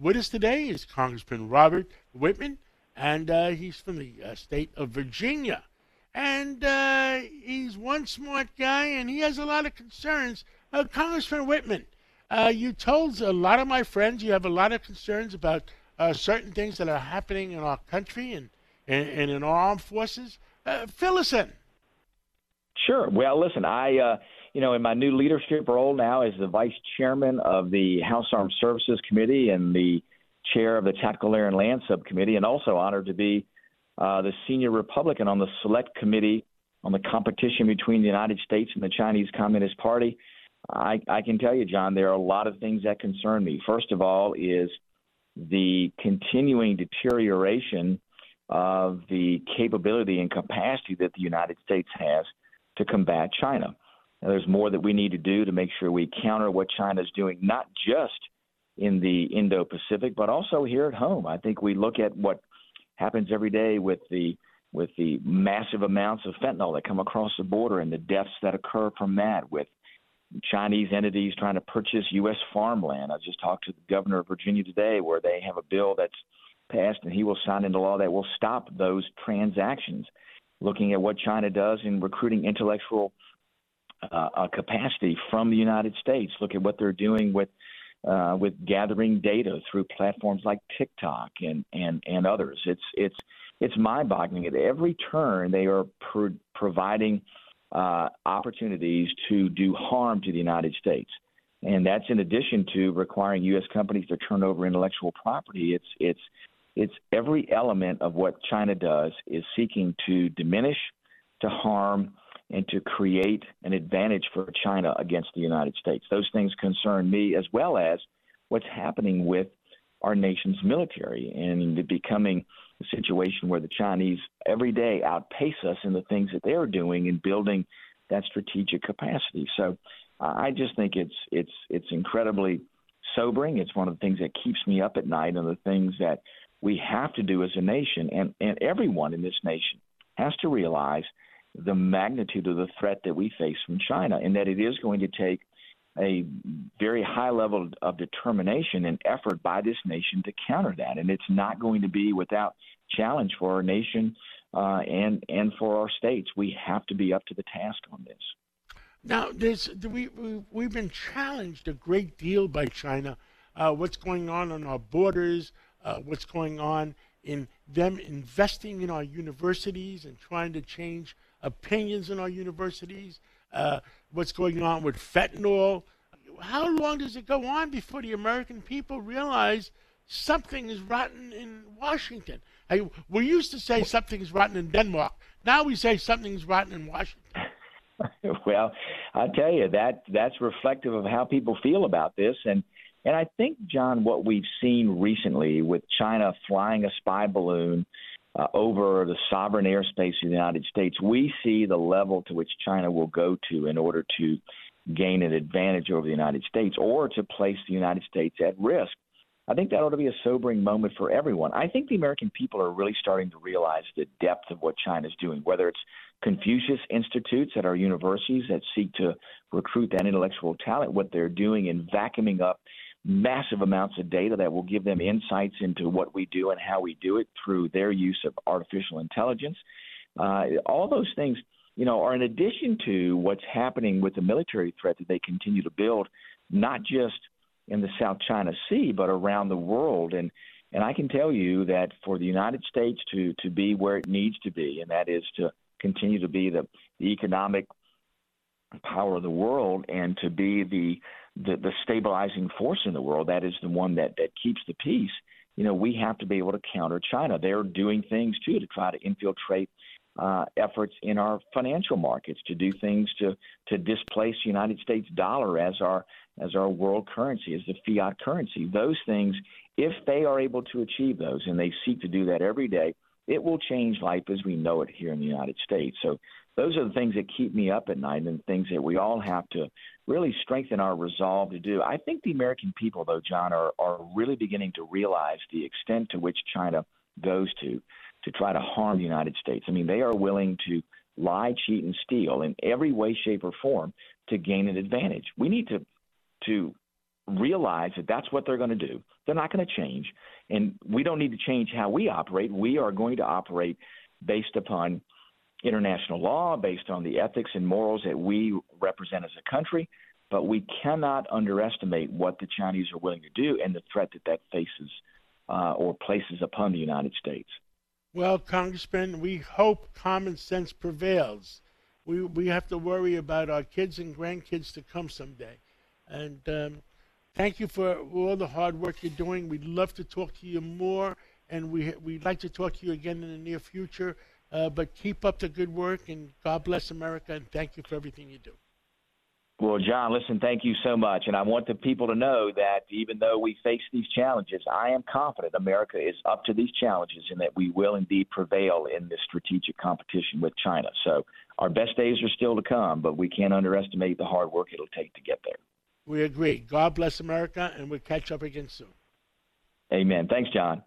with us today is Congressman Robert Wittman, and uh, he's from the uh, state of Virginia. And uh, he's one smart guy, and he has a lot of concerns. Uh, Congressman Wittman, uh, you told a lot of my friends you have a lot of concerns about uh, certain things that are happening in our country and, and, and in our armed forces. fill us in. Sure. Well, listen, I you know, in my new leadership role now as the vice chairman of the House Armed Services Committee and the chair of the Tactical Air and Land Subcommittee, and also honored to be uh, the senior Republican on the Select Committee on the competition between the United States and the Chinese Communist Party. I, I can tell you, John, there are a lot of things that concern me. First of all, is the continuing deterioration of the capability and capacity that the United States has to combat China. There's more that we need to do to make sure we counter what China's doing, not just in the Indo Pacific, but also here at home. I think we look at what happens every day with the with the massive amounts of fentanyl that come across the border and the deaths that occur from that, with Chinese entities trying to purchase U.S. farmland. I just talked to the governor of Virginia today, where they have a bill that's passed and he will sign into law that will stop those transactions. Looking at what China does in recruiting intellectual uh, capacity from the United States. Look at what they're doing with uh, with gathering data through platforms like TikTok and and and others. It's it's it's mind-boggling. At every turn, they are pro- providing uh, opportunities to do harm to the United States, and that's in addition to requiring U.S. companies to turn over intellectual property. It's it's it's every element of what China does is seeking to diminish, to harm, and to create an advantage for China against the United States. Those things concern me as well as what's happening with our nation's military and becoming a situation where the Chinese every day outpace us in the things that they're doing in building that strategic capacity. So I just think it's it's it's incredibly sobering. It's one of the things that keeps me up at night and the things that we have to do as a nation and, and everyone in this nation has to realize the magnitude of the threat that we face from China, and that it is going to take a very high level of determination and effort by this nation to counter that. And it's not going to be without challenge for our nation uh, and and for our states. We have to be up to the task on this. Now, there's we, we have been challenged a great deal by China. Uh, what's going on on our borders? Uh, what's going on in them investing in our universities and trying to change opinions in our universities, uh, what's going on with fentanyl. How long does it go on before the American people realize something is rotten in Washington? I, we used to say something is rotten in Denmark. Now we say something's rotten in Washington. well, I tell you that that's reflective of how people feel about this, and and I think John, what we've seen recently with China flying a spy balloon uh, over the sovereign airspace of the United States, we see the level to which China will go to in order to gain an advantage over the United States or to place the United States at risk. I think that ought to be a sobering moment for everyone. I think the American people are really starting to realize the depth of what China's doing, whether it's Confucius Institutes at our universities that seek to recruit that intellectual talent, what they're doing in vacuuming up massive amounts of data that will give them insights into what we do and how we do it through their use of artificial intelligence. Uh, all those things, you know, are in addition to what's happening with the military threat that they continue to build, not just in the South China Sea, but around the world. And and I can tell you that for the United States to to be where it needs to be, and that is to continue to be the, the economic power of the world and to be the the, the stabilizing force in the world, that is the one that, that keeps the peace, you know, we have to be able to counter China. They're doing things too to try to infiltrate uh, efforts in our financial markets to do things to to displace the United States dollar as our as our world currency, as the fiat currency. Those things, if they are able to achieve those, and they seek to do that every day, it will change life as we know it here in the United States. So those are the things that keep me up at night and things that we all have to really strengthen our resolve to do. I think the American people, though, John, are, are really beginning to realize the extent to which China goes to to try to harm the United States. I mean, they are willing to lie, cheat, and steal in every way, shape, or form to gain an advantage. We need to to realize that that's what they're going to do. They're not going to change. And we don't need to change how we operate. We are going to operate based upon international law, based on the ethics and morals that we represent as a country. But we cannot underestimate what the Chinese are willing to do and the threat that that faces uh, or places upon the United States. Well, Congressman, we hope common sense prevails. We we have to worry about our kids and grandkids to come someday. And um, thank you for all the hard work you're doing. We'd love to talk to you more, and we we'd like to talk to you again in the near future. Uh, but keep up the good work, and God bless America, and thank you for everything you do. Well, John, listen, thank you so much. And I want the people to know that even though we face these challenges, I am confident America is up to these challenges and that we will indeed prevail in this strategic competition with China. So our best days are still to come, but we can't underestimate the hard work it'll take to get there. We agree. God bless America, and we'll catch up again soon. Amen. Thanks, John.